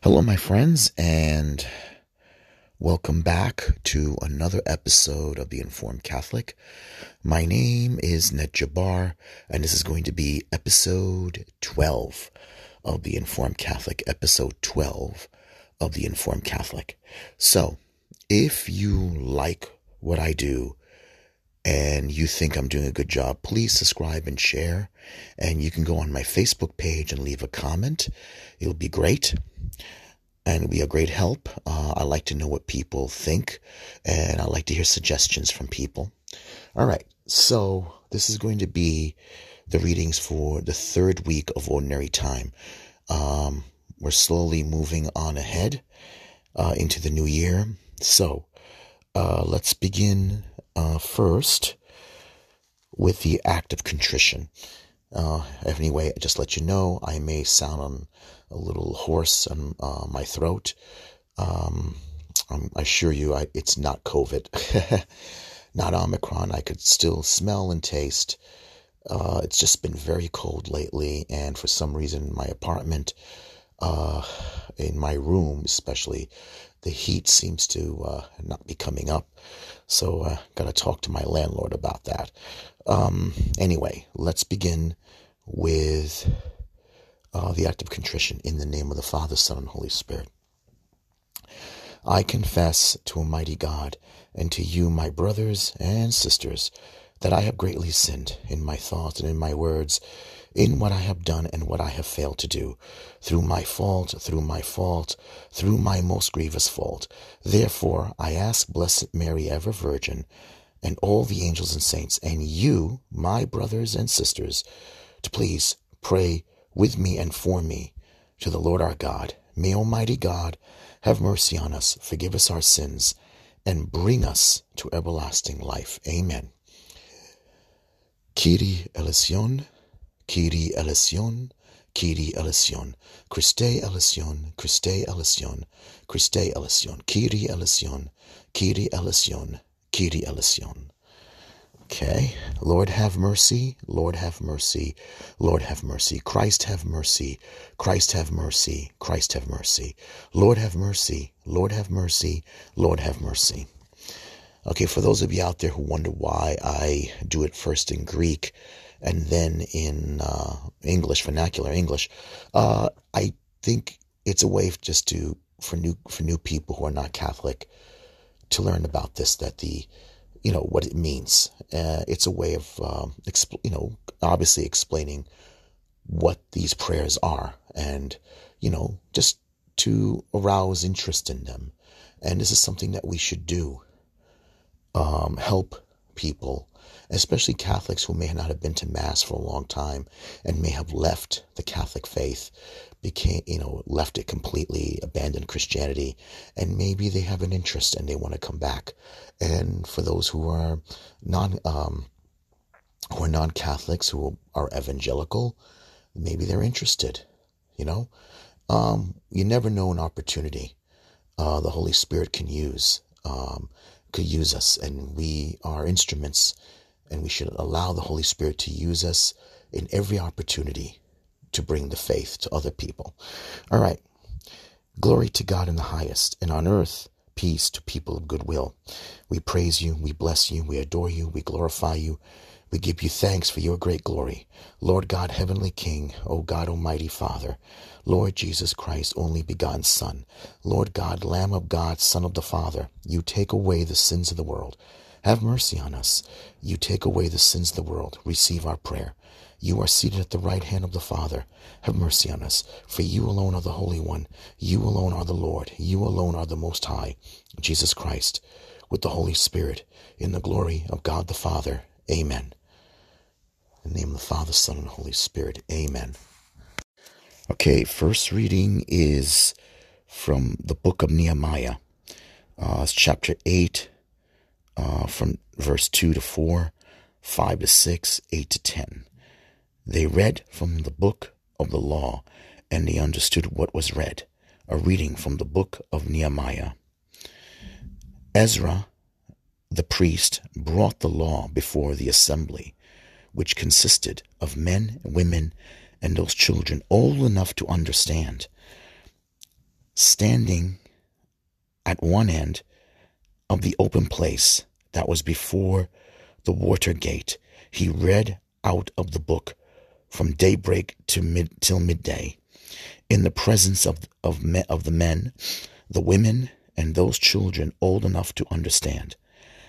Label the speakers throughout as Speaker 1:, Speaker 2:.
Speaker 1: Hello, my friends, and welcome back to another episode of The Informed Catholic. My name is Ned Jabbar, and this is going to be episode 12 of The Informed Catholic. Episode 12 of The Informed Catholic. So, if you like what I do, and you think I'm doing a good job, please subscribe and share. And you can go on my Facebook page and leave a comment. It'll be great and it'll be a great help. Uh, I like to know what people think, and I like to hear suggestions from people. All right, so this is going to be the readings for the third week of Ordinary Time. Um, we're slowly moving on ahead uh, into the new year. So uh, let's begin uh, first with the act of contrition. Uh, anyway, just let you know, I may sound on a little hoarse on uh, my throat. Um, I assure you, I, it's not COVID, not Omicron. I could still smell and taste. Uh, it's just been very cold lately, and for some reason, my apartment, uh, in my room especially, the heat seems to uh, not be coming up. So, uh, got to talk to my landlord about that. Um, anyway, let's begin with uh, the act of contrition in the name of the Father, Son, and Holy Spirit. I confess to Almighty God and to you, my brothers and sisters, that I have greatly sinned in my thoughts and in my words, in what I have done and what I have failed to do, through my fault, through my fault, through my most grievous fault. Therefore, I ask Blessed Mary, ever Virgin, and all the angels and saints, and you, my brothers and sisters, to please pray with me and for me to the Lord our God. May Almighty God have mercy on us, forgive us our sins, and bring us to everlasting life. Amen. Kyrie eleison, Kyrie eleison, Kyrie eleison, Christe eleison, Christe eleison, Christe eleison, Kyrie eleison, Kyrie eleison, Kyrie eleison. Okay. Lord have mercy. Lord have mercy. Lord have mercy. Christ have mercy. Christ have mercy. Christ have mercy. Lord have mercy. Lord have mercy. Lord have mercy. Okay, for those of you out there who wonder why I do it first in Greek and then in uh, English, vernacular English, uh, I think it's a way just to for new for new people who are not Catholic to learn about this that the you know what it means. Uh, it's a way of um, exp- you know obviously explaining what these prayers are, and you know just to arouse interest in them. And this is something that we should do. Um, help people, especially Catholics who may not have been to Mass for a long time and may have left the Catholic faith, became, you know, left it completely, abandoned Christianity, and maybe they have an interest and they want to come back. And for those who are non, um, who are non-Catholics, who are evangelical, maybe they're interested, you know. Um, you never know an opportunity uh, the Holy Spirit can use. Um, could use us, and we are instruments, and we should allow the Holy Spirit to use us in every opportunity to bring the faith to other people. All right. Glory to God in the highest, and on earth, peace to people of good will. We praise you, we bless you, we adore you, we glorify you. We give you thanks for your great glory. Lord God, Heavenly King, O God Almighty Father, Lord Jesus Christ, only begotten Son, Lord God, Lamb of God, Son of the Father, you take away the sins of the world. Have mercy on us. You take away the sins of the world. Receive our prayer. You are seated at the right hand of the Father. Have mercy on us. For you alone are the Holy One. You alone are the Lord. You alone are the Most High. Jesus Christ, with the Holy Spirit, in the glory of God the Father. Amen. In the name of the Father, Son, and Holy Spirit. Amen. Okay, first reading is from the book of Nehemiah. Uh, chapter 8, uh, from verse 2 to 4, 5 to 6, 8 to 10. They read from the book of the law, and they understood what was read. A reading from the book of Nehemiah. Ezra, the priest, brought the law before the assembly, which consisted of men, women, and those children old enough to understand. standing at one end of the open place that was before the water gate, he read out of the book from daybreak to mid till midday, in the presence of of, me, of the men, the women, and those children old enough to understand.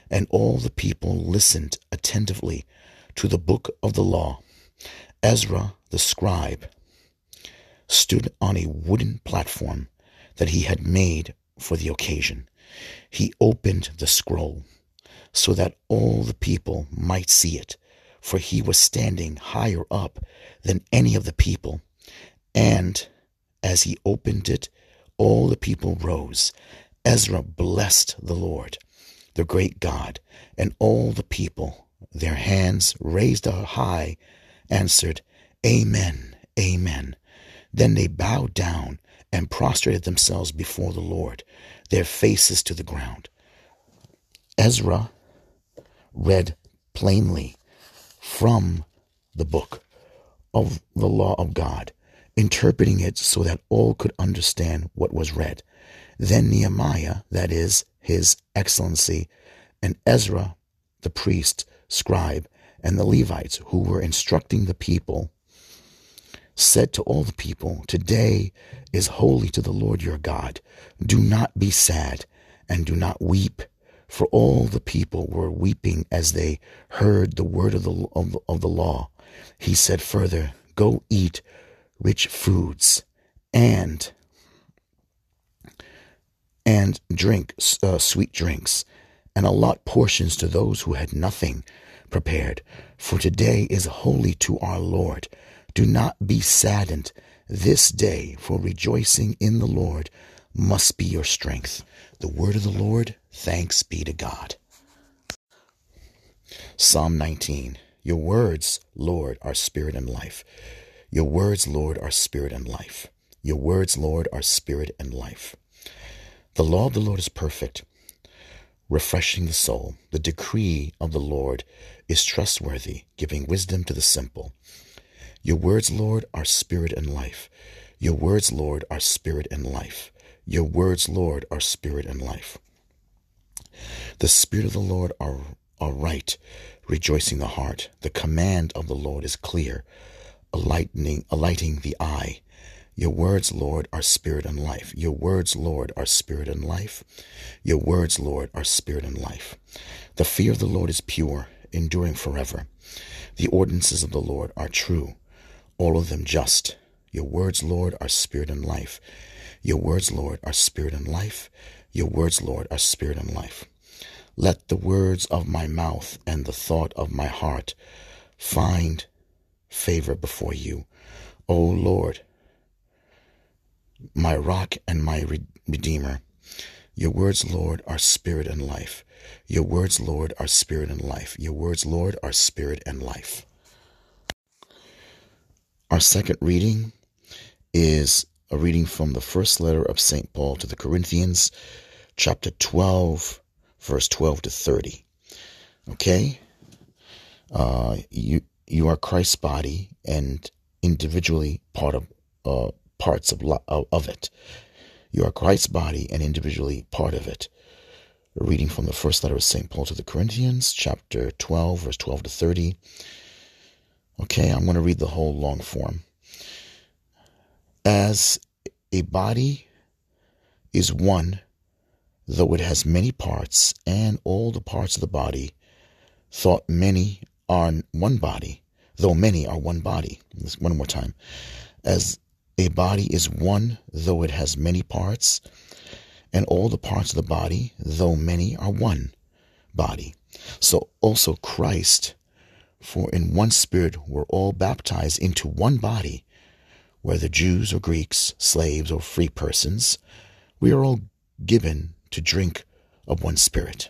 Speaker 1: And all the people listened attentively to the book of the law. Ezra the scribe stood on a wooden platform that he had made for the occasion. He opened the scroll so that all the people might see it, for he was standing higher up than any of the people. And as he opened it, all the people rose. Ezra blessed the Lord, the great God, and all the people, their hands raised high, answered, Amen, Amen. Then they bowed down and prostrated themselves before the Lord, their faces to the ground. Ezra read plainly from the book of the law of God, interpreting it so that all could understand what was read. Then Nehemiah, that is, his excellency, and Ezra, the priest, scribe, and the Levites who were instructing the people, said to all the people, Today is holy to the Lord your God. Do not be sad and do not weep. For all the people were weeping as they heard the word of the, of, of the law. He said further, Go eat rich foods and and drink uh, sweet drinks and allot portions to those who had nothing prepared for today is holy to our lord do not be saddened this day, for rejoicing in the Lord must be your strength. The word of the Lord, thanks be to God. Psalm 19 Your words, Lord, are spirit and life. Your words, Lord, are spirit and life. Your words, Lord, are spirit and life. The law of the Lord is perfect, refreshing the soul. The decree of the Lord is trustworthy, giving wisdom to the simple. Your words, Lord, are spirit and life. Your words, Lord, are spirit and life. Your words, Lord, are spirit and life. The Spirit of the Lord are, are right, rejoicing the heart. The command of the Lord is clear, lightning, lighting the eye. Your words, Lord, are spirit and life. Your words, Lord, are spirit and life. Your words, Lord, are spirit and life. The fear of the Lord is pure, enduring forever. The ordinances of the Lord are true, all of them just. Your words, Lord, are spirit and life. Your words, Lord, are spirit and life. Your words, Lord, are spirit and life. Let the words of my mouth and the thought of my heart find favor before you. O Lord, my rock and my redeemer. Your words, Lord, are spirit and life. Your words, Lord, are spirit and life. Your words, Lord, are spirit and life. Our second reading is a reading from the first letter of St. Paul to the Corinthians, chapter 12, verse 12 to 30. Okay? Uh, you, you are Christ's body and individually part of uh, parts of, of it. You are Christ's body and individually part of it. A reading from the first letter of St. Paul to the Corinthians, chapter 12, verse 12 to 30. Okay, I'm going to read the whole long form. As a body is one, though it has many parts, and all the parts of the body, thought many are one body, though many are one body. One more time. As a body is one, though it has many parts, and all the parts of the body, though many, are one body. So also Christ for in one Spirit we're all baptized into one body, whether Jews or Greeks, slaves or free persons, we are all given to drink of one Spirit.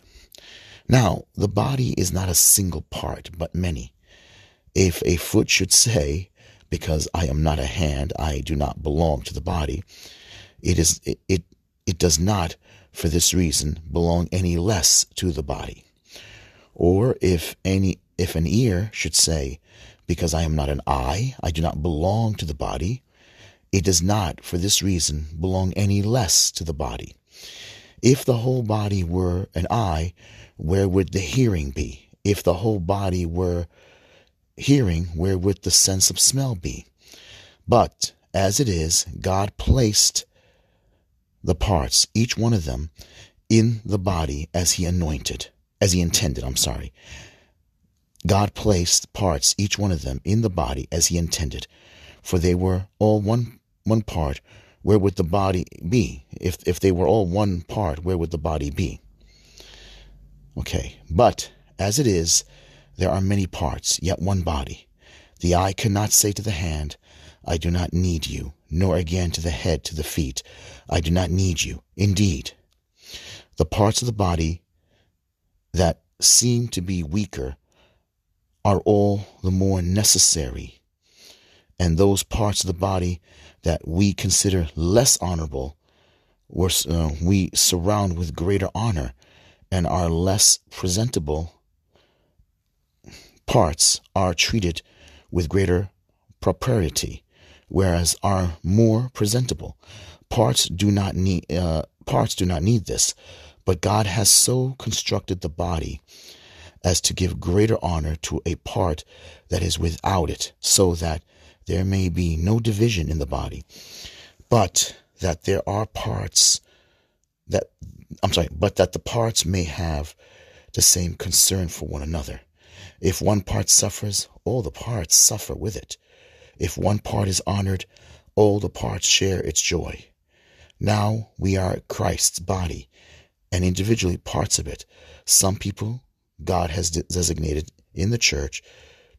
Speaker 1: Now, the body is not a single part, but many. If a foot should say, because I am not a hand, I do not belong to the body, it is it, it, it does not, for this reason, belong any less to the body. Or if any if an ear should say, Because I am not an eye, I do not belong to the body, it does not, for this reason, belong any less to the body. If the whole body were an eye, where would the hearing be? If the whole body were hearing, where would the sense of smell be? But as it is, God placed the parts, each one of them, in the body as he anointed, as he intended, I'm sorry. God placed parts, each one of them, in the body as he intended, for they were all one one part, where would the body be? If if they were all one part, where would the body be? Okay, but as it is, there are many parts, yet one body. The eye cannot say to the hand, I do not need you, nor again to the head, to the feet, I do not need you. Indeed, the parts of the body that seem to be weaker are all the more necessary, and those parts of the body that we consider less honorable uh, we surround with greater honor and our less presentable parts are treated with greater propriety whereas our more presentable. Parts do not need uh, parts do not need this but god has so constructed the body as to give greater honor to a part that is without it so that there may be no division in the body but that there are parts that i'm sorry but that the parts may have the same concern for one another if one part suffers all the parts suffer with it if one part is honored, all the parts share its joy. Now we are Christ's body and individually parts of it. Some people God has designated in the church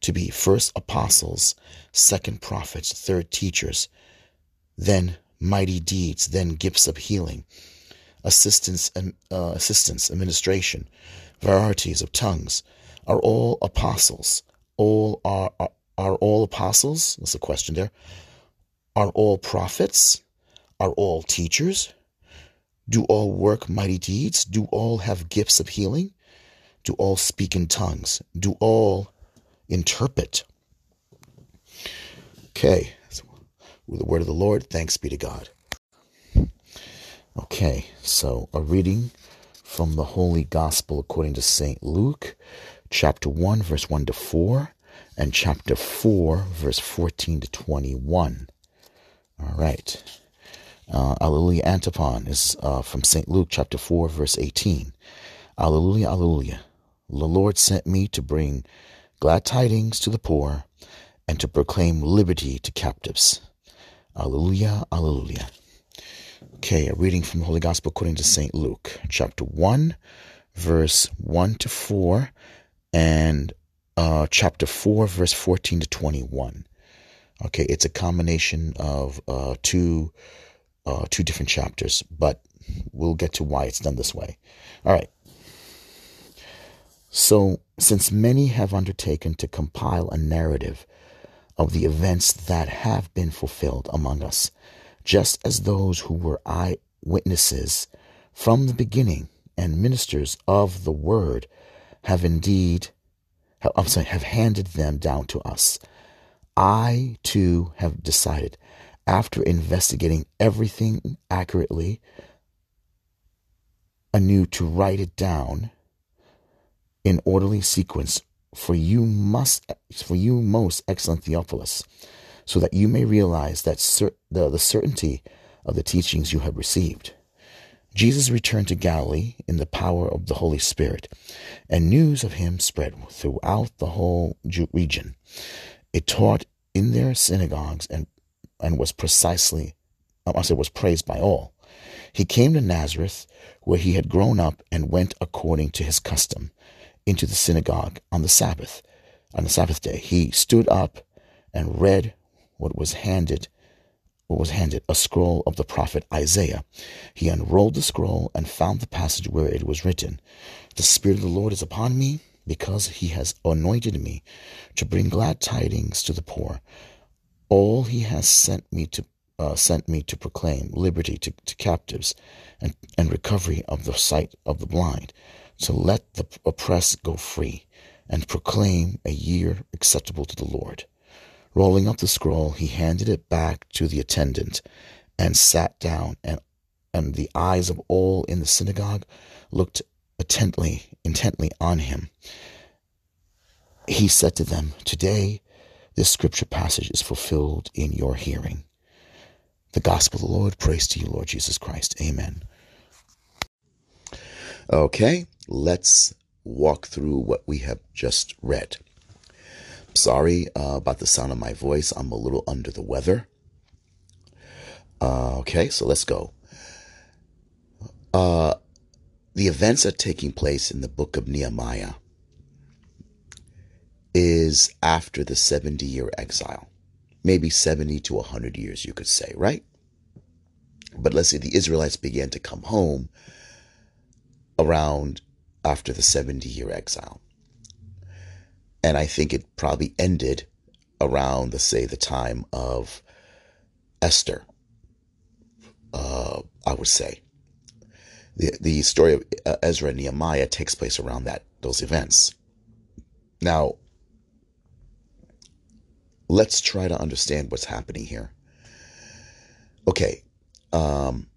Speaker 1: to be first apostles, second prophets, third teachers, then mighty deeds, then gifts of healing, assistance, uh, assistance, administration, varieties of tongues, are all apostles. All are, are are all apostles? That's a question there. Are all prophets? Are all teachers? Do all work mighty deeds? Do all have gifts of healing? Do all speak in tongues? Do all interpret? Okay, with the word of the Lord, thanks be to God. Okay, so a reading from the Holy Gospel according to St. Luke, chapter 1, verse 1 to 4 and chapter 4, verse 14 to 21. All right. Uh, Alleluia Antiphon is uh, from St. Luke chapter 4, verse 18. Alleluia, Alleluia. The Lord sent me to bring glad tidings to the poor and to proclaim liberty to captives. Alleluia, Alleluia. Okay, a reading from the Holy Gospel according to St. Luke, chapter 1, verse 1 to 4, and uh, chapter 4, verse 14 to 21. Okay, it's a combination of uh, two, uh, two different chapters, but we'll get to why it's done this way. All right. So, since many have undertaken to compile a narrative of the events that have been fulfilled among us, just as those who were eyewitnesses from the beginning and ministers of the word have indeed I'm sorry, have handed them down to us. I too have decided, after investigating everything accurately, anew to write it down in orderly sequence for you must for you most excellent Theophilus, so that you may realize that cer- the, the certainty of the teachings you have received. Jesus returned to Galilee in the power of the Holy Spirit, and news of him spread throughout the whole region. It taught in their synagogues and, and was precisely, I say, was praised by all. He came to Nazareth, where he had grown up, and went according to his custom into the synagogue on the Sabbath. On the Sabbath day, he stood up and read what was handed what was handed a scroll of the prophet Isaiah. He unrolled the scroll and found the passage where it was written, The Spirit of the Lord is upon me, because he has anointed me to bring glad tidings to the poor. All he has sent me to uh, sent me to proclaim liberty to, to captives and, and recovery of the sight of the blind, to let the oppressed go free, and proclaim a year acceptable to the Lord. Rolling up the scroll, he handed it back to the attendant and sat down, and, and the eyes of all in the synagogue looked intently, intently on him. He said to them, Today this scripture passage is fulfilled in your hearing. The gospel of the Lord, praise to you, Lord Jesus Christ. Amen. Okay, let's walk through what we have just read. Sorry uh, about the sound of my voice. I'm a little under the weather. Uh, okay, so let's go. Uh, the events that are taking place in the book of Nehemiah is after the 70 year exile. Maybe 70 to 100 years, you could say, right? But let's say the Israelites began to come home around after the 70 year exile. And I think it probably ended around, let's say, the time of Esther, uh, I would say. The, the story of uh, Ezra and Nehemiah takes place around that those events. Now, let's try to understand what's happening here. Okay, um,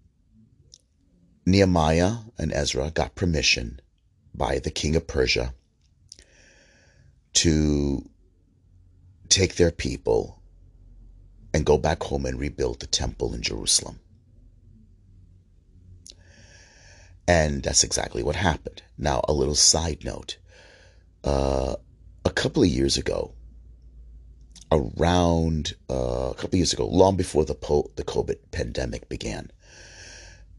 Speaker 1: Nehemiah and Ezra got permission by the king of Persia to take their people and go back home and rebuild the temple in Jerusalem. And that's exactly what happened. Now, a little side note. Uh, a couple of years ago, around uh, a couple of years ago, long before the po- the COVID pandemic began,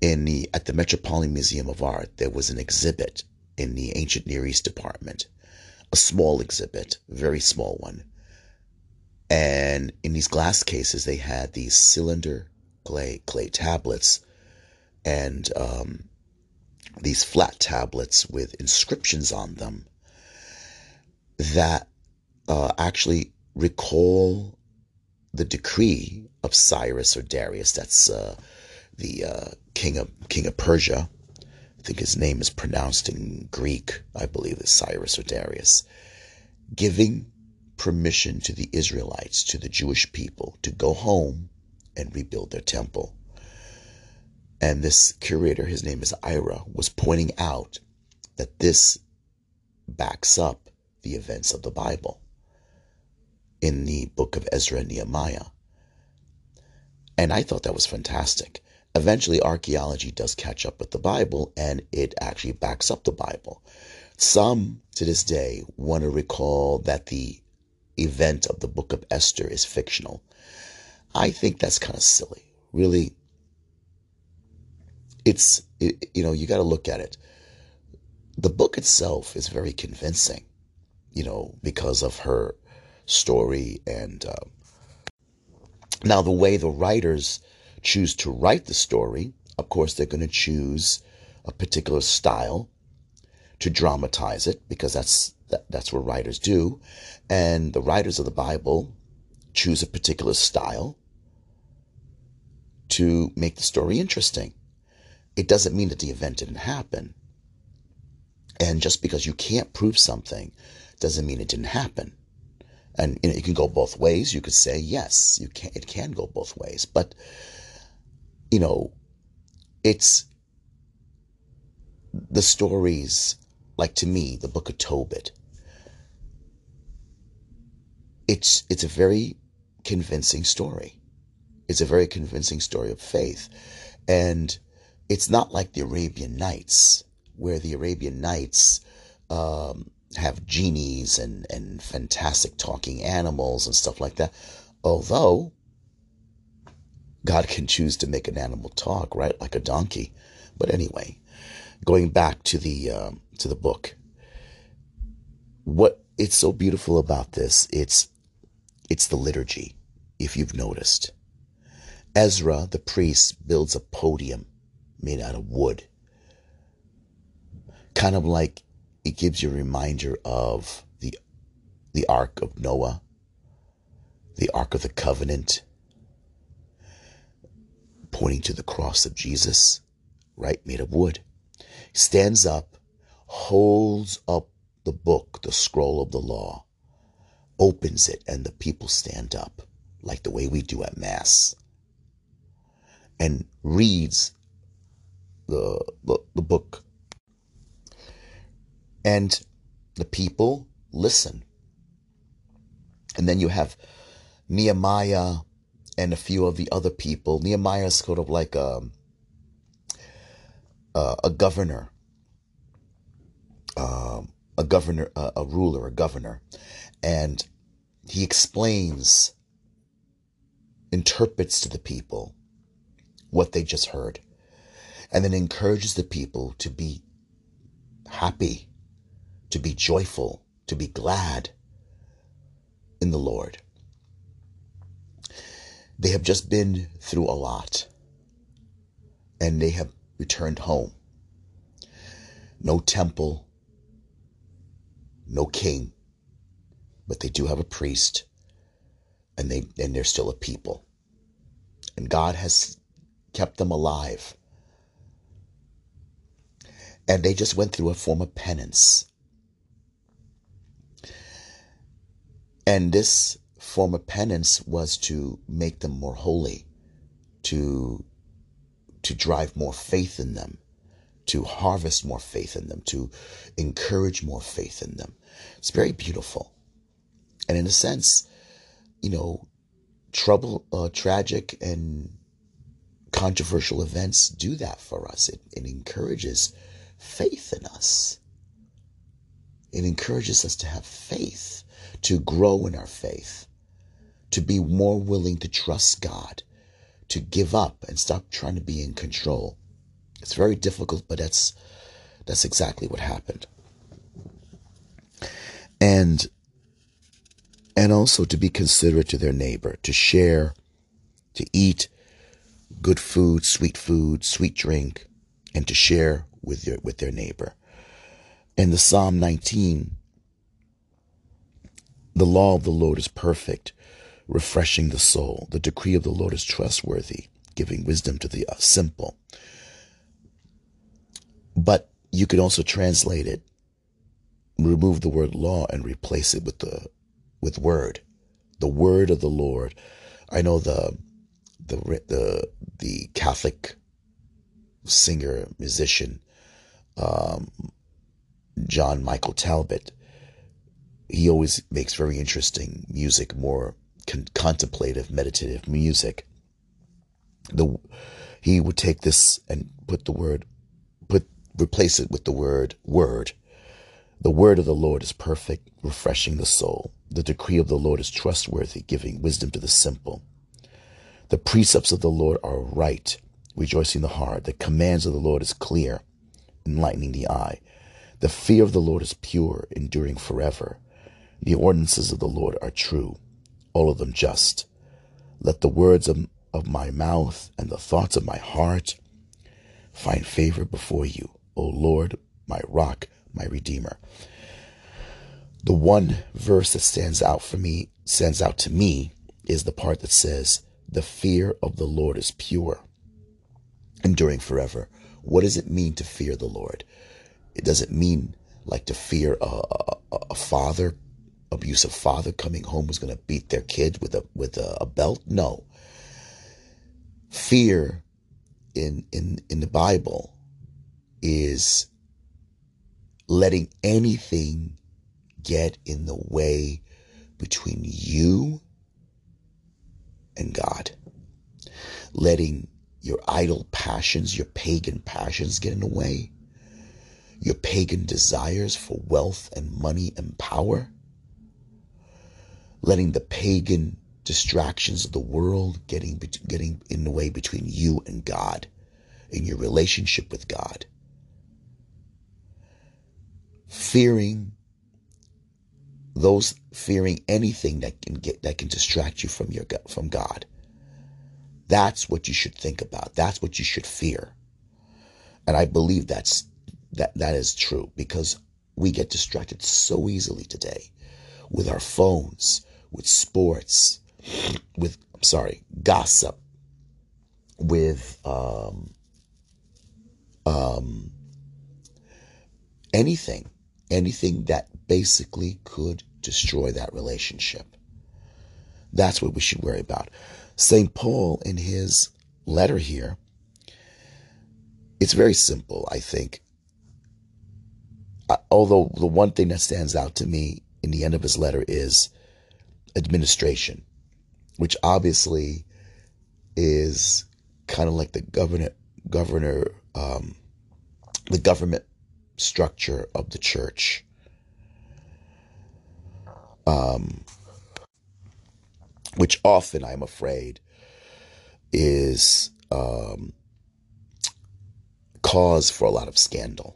Speaker 1: in the at the Metropolitan Museum of Art, there was an exhibit in the Ancient Near East department, a small exhibit, very small one. And in these glass cases, they had these cylinder clay clay tablets, and um, these flat tablets with inscriptions on them that uh, actually recall the decree of Cyrus or Darius. That's uh, the uh, king of king of Persia. I think his name is pronounced in Greek. I believe it's Cyrus or Darius, giving permission to the Israelites, to the Jewish people, to go home and rebuild their temple. And this curator, his name is Ira, was pointing out that this backs up the events of the Bible in the book of Ezra and Nehemiah. And I thought that was fantastic. Eventually, archaeology does catch up with the Bible and it actually backs up the Bible. Some to this day want to recall that the event of the book of Esther is fictional. I think that's kind of silly. Really, it's it, you know you got to look at it the book itself is very convincing you know because of her story and uh, now the way the writers choose to write the story of course they're going to choose a particular style to dramatize it because that's that, that's what writers do and the writers of the bible choose a particular style to make the story interesting it doesn't mean that the event didn't happen. And just because you can't prove something doesn't mean it didn't happen. And you know, it can go both ways. You could say yes, you can. It can go both ways, but you know, it's the stories. Like to me, the Book of Tobit. It's it's a very convincing story. It's a very convincing story of faith, and it's not like the Arabian Nights, where the Arabian Nights um, have genies and, and fantastic talking animals and stuff like that. Although God can choose to make an animal talk, right, like a donkey. But anyway, going back to the um, to the book, what it's so beautiful about this, it's it's the liturgy. If you've noticed, Ezra the priest builds a podium made out of wood. Kind of like it gives you a reminder of the the Ark of Noah, the Ark of the Covenant, pointing to the cross of Jesus, right, made of wood. Stands up, holds up the book, the scroll of the law, opens it and the people stand up like the way we do at Mass and reads the, the, the book. And the people listen. And then you have Nehemiah and a few of the other people. Nehemiah is sort of like a, a, governor, um, a governor, a, a ruler, a governor. And he explains, interprets to the people what they just heard, and then encourages the people to be happy, to be joyful, to be glad in the Lord. They have just been through a lot and they have returned home. No temple, no king, but they do have a priest and they and they're still a people. And God has kept them alive. And they just went through a form of penance. And this form of penance was to make them more holy, to, to drive more faith in them, to harvest more faith in them, to encourage more faith in them. It's very beautiful. And in a sense, you know, trouble, uh, tragic and controversial events do that for us. It, it encourages faith in us. It encourages us to have faith, to grow in our faith to be more willing to trust God, to give up and stop trying to be in control. It's very difficult, but that's that's exactly what happened. And and also to be considerate to their neighbor, to share, to eat good food, sweet food, sweet drink, and to share with their with their neighbor. In the Psalm 19, the law of the Lord is perfect, refreshing the soul. The decree of the Lord is trustworthy, giving wisdom to the uh, simple. But you could also translate it, remove the word law and replace it with the with word, the word of the Lord. I know the the the the Catholic singer musician um, John Michael Talbot. He always makes very interesting music, more con- contemplative, meditative music. The he would take this and put the word, put replace it with the word word. The word of the Lord is perfect, refreshing the soul. The decree of the Lord is trustworthy, giving wisdom to the simple. The precepts of the Lord are right, rejoicing the heart. The commands of the Lord is clear, enlightening the eye. The fear of the Lord is pure, enduring forever. The ordinances of the Lord are true, all of them just. Let the words of, of my mouth and the thoughts of my heart find favor before you, O Lord, my rock, my redeemer. The one verse that stands out for me, stands out to me, is the part that says, The fear of the Lord is pure, enduring forever. What does it mean to fear the Lord? It doesn't mean like to fear a, a, a father abusive father coming home was going to beat their kid with a with a, a belt. No. Fear in in in the Bible is letting anything get in the way between you and God. Letting your idle passions, your pagan passions get in the way. Your pagan desires for wealth and money and power letting the pagan distractions of the world getting getting in the way between you and God in your relationship with God. Fearing those fearing anything that can get that can distract you from your from God. That's what you should think about. That's what you should fear. And i believe that's that that is true because we get distracted so easily today with our phones with sports, with, I'm sorry, gossip, with um, um, anything, anything that basically could destroy that relationship. That's what we should worry about. St. Paul, in his letter here, it's very simple, I think. Although the one thing that stands out to me in the end of his letter is administration, which obviously is kind of like the governor, governor, um, the government structure of the church. Um, which often I'm afraid is um, cause for a lot of scandal.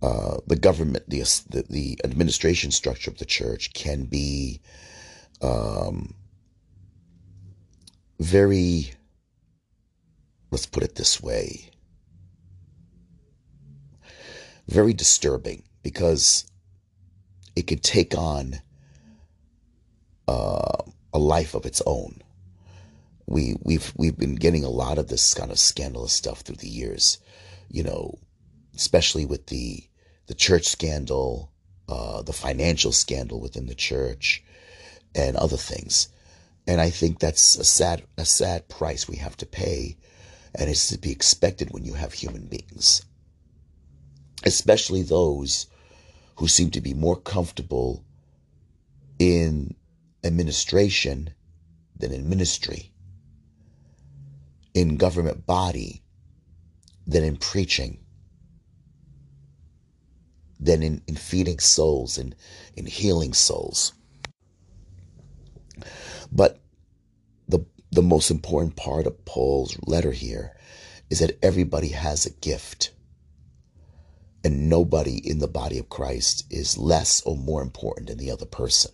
Speaker 1: Uh, the government, the, the, administration structure of the church can be um, very, let's put it this way, very disturbing because it could take on uh, a life of its own. We we've we've been getting a lot of this kind of scandalous stuff through the years, you know, especially with the the church scandal, uh, the financial scandal within the church, and other things. And I think that's a sad a sad price we have to pay, and it's to be expected when you have human beings, especially those who seem to be more comfortable in administration than in ministry, in government body than in preaching, than in, in feeding souls and in healing souls. But the the most important part of Paul's letter here is that everybody has a gift. And nobody in the body of Christ is less or more important than the other person.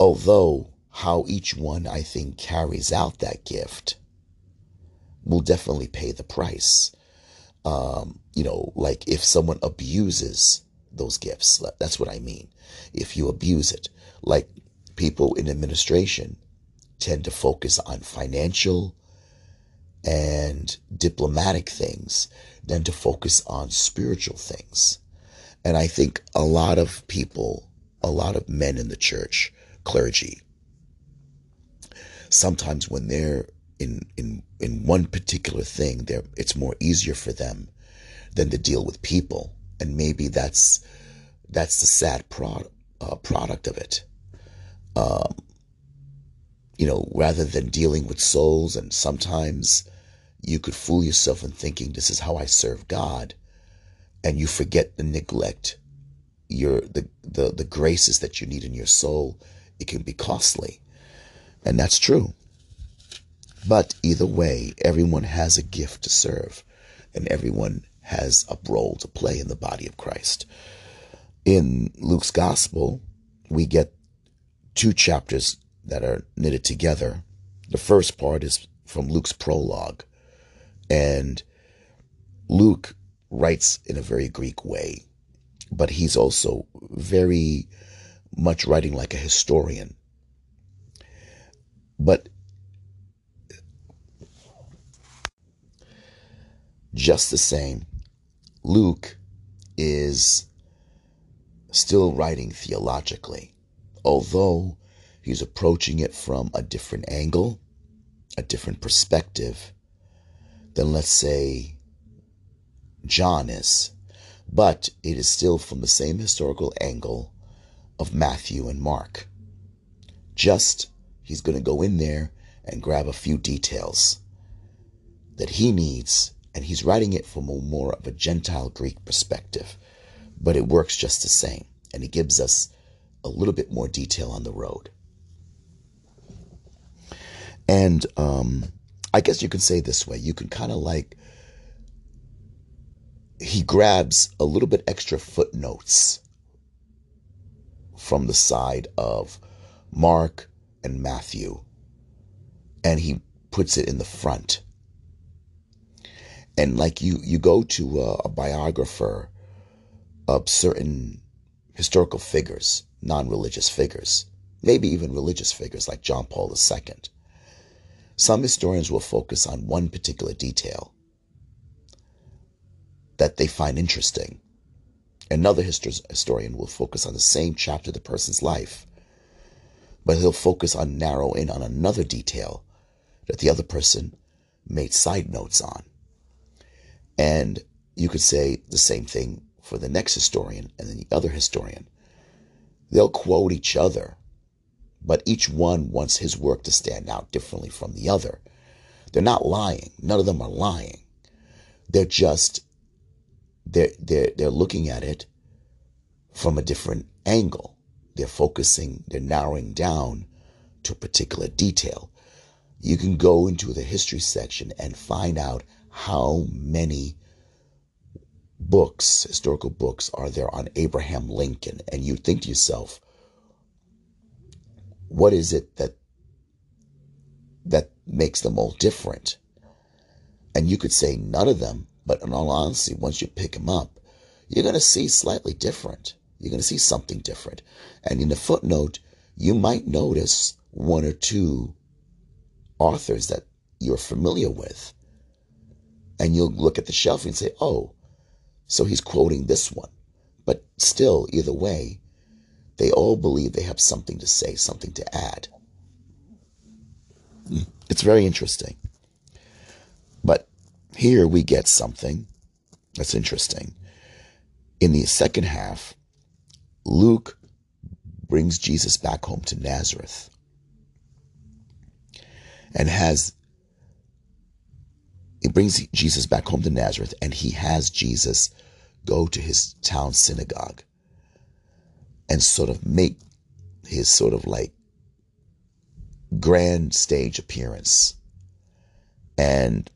Speaker 1: Although how each one, I think, carries out that gift will definitely pay the price. Um, you know, like if someone abuses those gifts, that's what I mean. If you abuse it, like people in administration tend to focus on financial and diplomatic things than to focus on spiritual things. And I think a lot of people, a lot of men in the church clergy. Sometimes when they're in in in one particular thing, they it's more easier for them than to deal with people, and maybe that's that's the sad pro, uh, product of it. Um, you know, rather than dealing with souls, and sometimes you could fool yourself in thinking this is how I serve God, and you forget the neglect your the the the graces that you need in your soul it can be costly. And that's true. But either way, everyone has a gift to serve, and everyone has a role to play in the body of Christ. In Luke's gospel, we get two chapters that are knitted together. The first part is from Luke's prologue, and Luke writes in a very Greek way, but he's also very much writing like a historian. But just the same, Luke is still writing theologically, although he's approaching it from a different angle, a different perspective than, let's say, John is. But it is still from the same historical angle of Matthew and Mark. Just, he's going to go in there and grab a few details that he needs, and he's writing it from a more of a Gentile Greek perspective, but it works just the same, and it gives us a little bit more detail on the road. And um, I guess you can say this way you can kind of like, he grabs a little bit extra footnotes from the side of Mark and Matthew, and he puts it in the front. And like you, you go to a, a biographer of certain historical figures, non-religious figures, maybe even religious figures like John Paul II. Some historians will focus on one particular detail that they find interesting Another historian will focus on the same chapter of the person's life, but he'll focus on narrow in on another detail that the other person made side notes on. And you could say the same thing for the next historian and then the other historian. They'll quote each other, but each one wants his work to stand out differently from the other. They're not lying. None of them are lying. They're just they're they're they're looking at it from a different angle. They're focusing, they're narrowing down to a particular detail. You can go into the history section and find out how many books, historical books, are there on Abraham Lincoln. And you think to yourself, what is it that that makes them all different? And you could say none of them, but in all honesty, once you pick them up, you're going to see slightly different. You're going to see something different. And in the footnote, you might notice one or two authors that you're familiar with. And you'll look at the shelf and say, oh, so he's quoting this one. But still, either way, they all believe they have something to say, something to add. Hmm. It's very interesting. But here we get something that's interesting. In the second half, Luke brings Jesus back home to Nazareth and has he brings Jesus back home to Nazareth and he has Jesus go to his town synagogue and sort of make his sort of like grand stage appearance and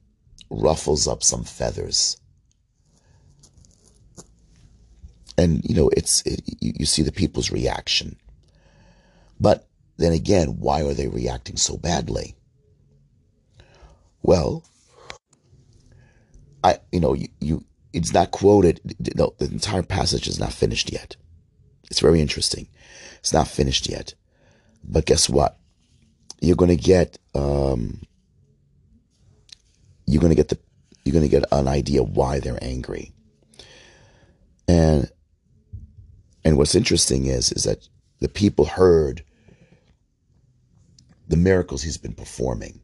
Speaker 1: ruffles up some feathers. And, you know, it's, it, you, you see the people's reaction. But then again, why are they reacting so badly? Well, I, you know, you, you it's not quoted. No, the entire passage is not finished yet. It's very interesting. It's not finished yet. But guess what? You're to get, um, you're to get the, you're to get an idea why they're angry. And, and what's interesting is, is that the people heard the miracles he's been performing.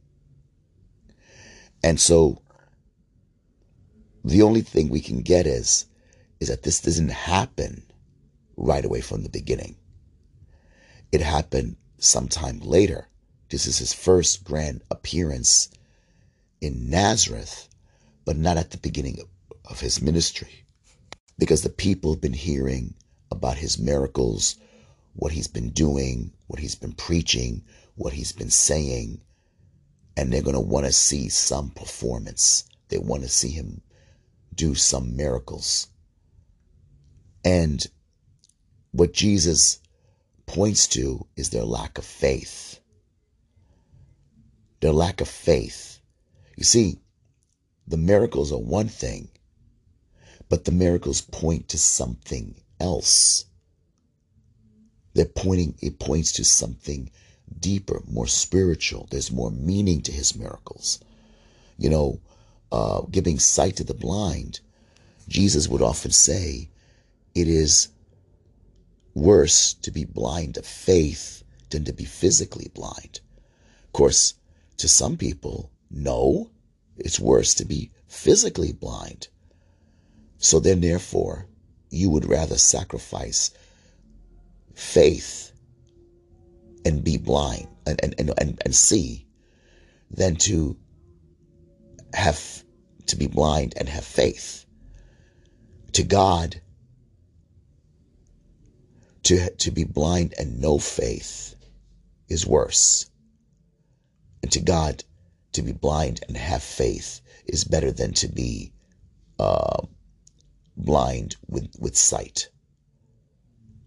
Speaker 1: And so the only thing we can get is, is that this doesn't happen right away from the beginning. It happened sometime later. This is his first grand appearance in Nazareth, but not at the beginning of his ministry. Because the people have been hearing about his miracles, what he's been doing, what he's been preaching, what he's been saying, and they're going to want to see some performance. They want to see him do some miracles. And what Jesus points to is their lack of faith. Their lack of faith. You see, the miracles are one thing, but the miracles point to something else. They're pointing, it points to something deeper, more spiritual. There's more meaning to his miracles. You know, uh, giving sight to the blind, Jesus would often say, it is worse to be blind of faith than to be physically blind. Of course, to some people, no, it's worse to be physically blind. So then, therefore, you would rather sacrifice faith and be blind and, and, and, and, and see than to have to be blind and have faith. To God, to, to be blind and no faith is worse. And to God, to be blind and have faith is better than to be uh, blind with, with sight.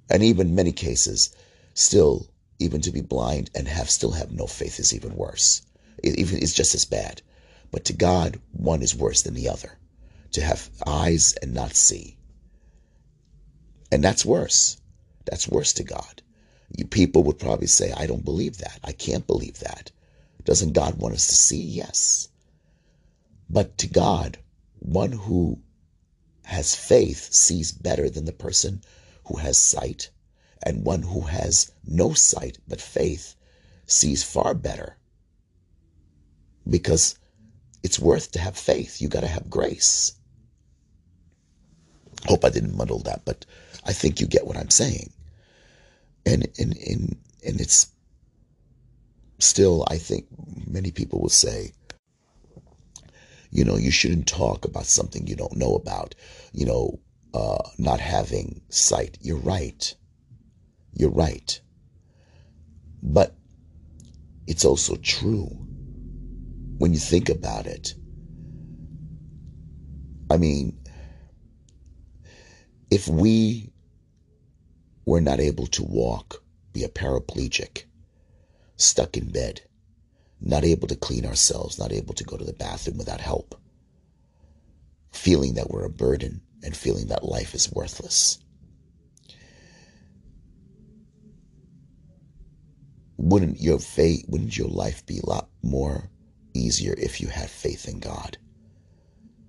Speaker 1: And even many cases, still, even to be blind and have still have no faith is even worse. It, even it's just as bad. But to God, one is worse than the other. To have eyes and not see. And that's worse. That's worse to God. You people would probably say, I don't believe that. I can't believe that. Doesn't God want us to see? Yes. But to God, one who has faith sees better than the person who has sight, and one who has no sight but faith sees far better because it's worth to have faith. You got to have grace. Hope I didn't muddle that, but I think you get what I'm saying. And and and and it's still I think many people will say you know, you shouldn't talk about something you don't know about. You know, uh, not having sight. You're right. You're right. But it's also true when you think about it. I mean, if we were not able to walk, be a paraplegic, stuck in bed, not able to clean ourselves, not able to go to the bathroom without help, feeling that we're a burden and feeling that life is worthless. Wouldn't your fate, wouldn't your life be a lot more easier if you had faith in God?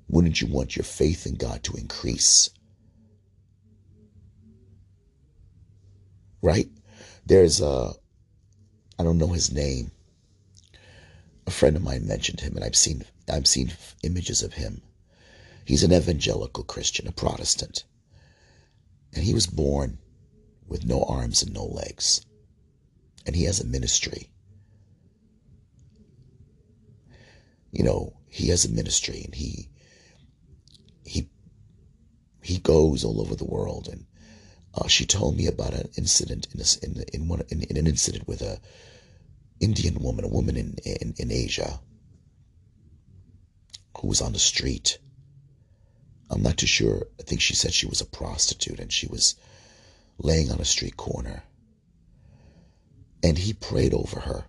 Speaker 1: Wouldn't you want your faith in God to increase? Right? There's a, I don't know his name, a friend of mine mentioned him, and I've seen I've seen images of him. He's an evangelical Christian, a Protestant, and he was born with no arms and no legs, and he has a ministry. You know, he has a ministry, and he he he goes all over the world, and uh, she told me about an incident in a, in in one in, in an incident with a Indian woman, a woman in, in, in Asia who was on the street. I'm not too sure. I think she said she was a prostitute and she was laying on a street corner. And he prayed over her.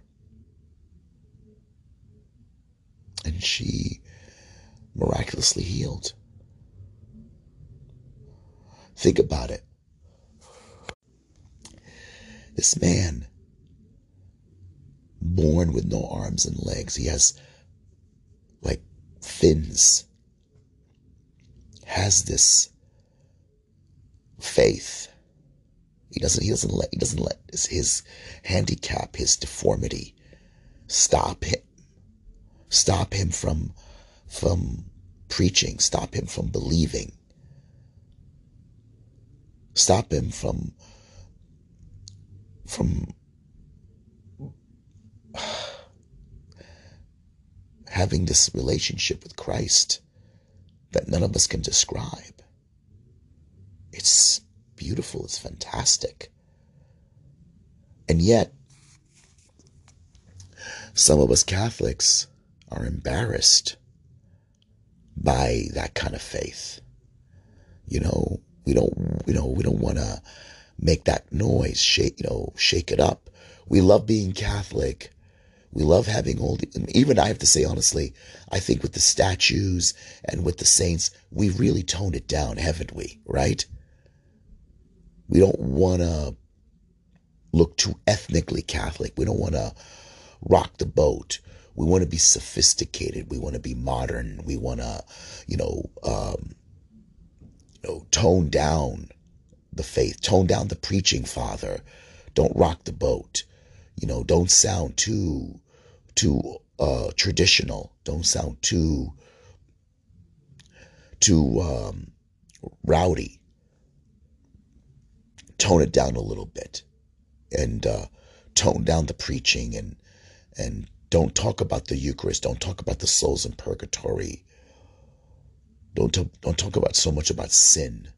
Speaker 1: And she miraculously healed. Think about it. This man born with no arms and legs. He has like fins. Has this faith. He doesn't he doesn't let he doesn't let his, his handicap, his deformity stop him. Stop him from from preaching, stop him from believing. Stop him from from having this relationship with Christ that none of us can describe. It's beautiful, it's fantastic. And yet, some of us Catholics are embarrassed by that kind of faith. You know, we don't, you know, we don't want to make that noise, shake, you know, shake it up. We love being Catholic, we love having all the, even I have to say honestly, I think with the statues and with the saints, we really toned it down, haven't we? Right? We don't want to look too ethnically Catholic. We don't want to rock the boat. We want to be sophisticated. We want to be modern. We want to, you know, um, you know, tone down the faith, tone down the preaching, Father. Don't rock the boat. You know, don't sound too too uh, traditional. Don't sound too too um, rowdy. Tone it down a little bit, and uh, tone down the preaching, and and don't talk about the Eucharist. Don't talk about the souls in purgatory. Don't talk, don't talk about so much about sin.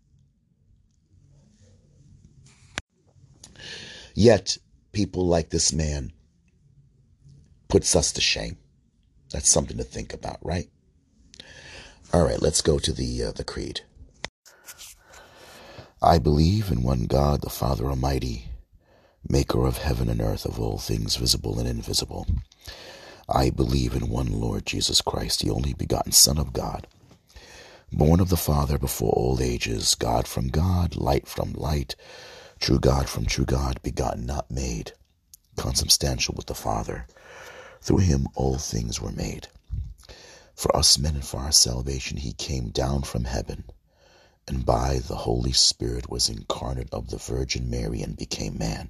Speaker 1: Yet people like this man puts us to shame. That's something to think about, right? All right, let's go to the uh, the creed. I believe in one God, the Father Almighty, maker of heaven and earth, of all things visible and invisible. I believe in one Lord Jesus Christ, the only begotten Son of God, born of the Father before all ages, God from God, light from light, true God from true God, begotten, not made, consubstantial with the Father through him all things were made. For us men and for our salvation he came down from heaven and by the Holy Spirit was incarnate of the Virgin Mary and became man.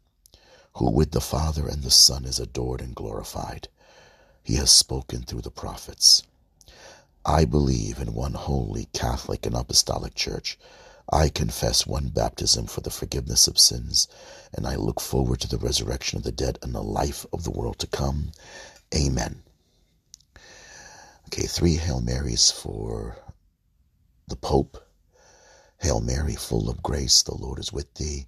Speaker 1: who with the Father and the Son is adored and glorified. He has spoken through the prophets. I believe in one holy, Catholic, and Apostolic Church. I confess one baptism for the forgiveness of sins, and I look forward to the resurrection of the dead and the life of the world to come. Amen. Okay, three Hail Marys for the Pope. Hail Mary, full of grace, the Lord is with thee.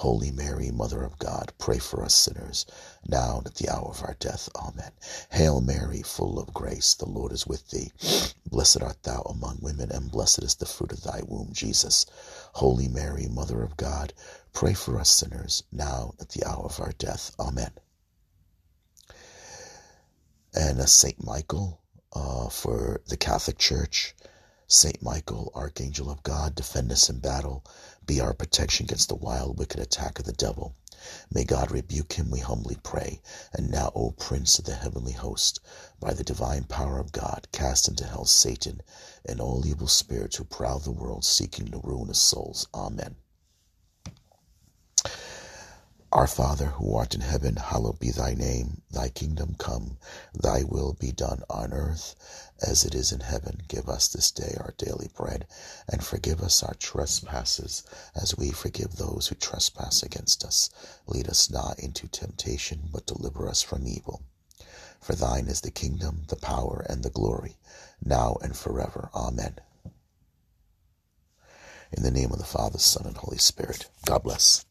Speaker 1: Holy Mary, Mother of God, pray for us sinners, now and at the hour of our death. Amen. Hail Mary, full of grace, the Lord is with thee. Blessed art thou among women, and blessed is the fruit of thy womb, Jesus. Holy Mary, Mother of God, pray for us sinners, now and at the hour of our death. Amen. And uh, Saint Michael uh, for the Catholic Church. Saint Michael, Archangel of God, defend us in battle. Be our protection against the wild, wicked attack of the devil. May God rebuke him, we humbly pray. And now, O Prince of the heavenly host, by the divine power of God, cast into hell Satan and all evil spirits who prowl the world seeking to ruin his souls. Amen. Our Father, who art in heaven, hallowed be thy name. Thy kingdom come, thy will be done on earth as it is in heaven. Give us this day our daily bread, and forgive us our trespasses as we forgive those who trespass against us. Lead us not into temptation, but deliver us from evil. For thine is the kingdom, the power, and the glory, now and forever. Amen. In the name of the Father, Son, and Holy Spirit. God bless.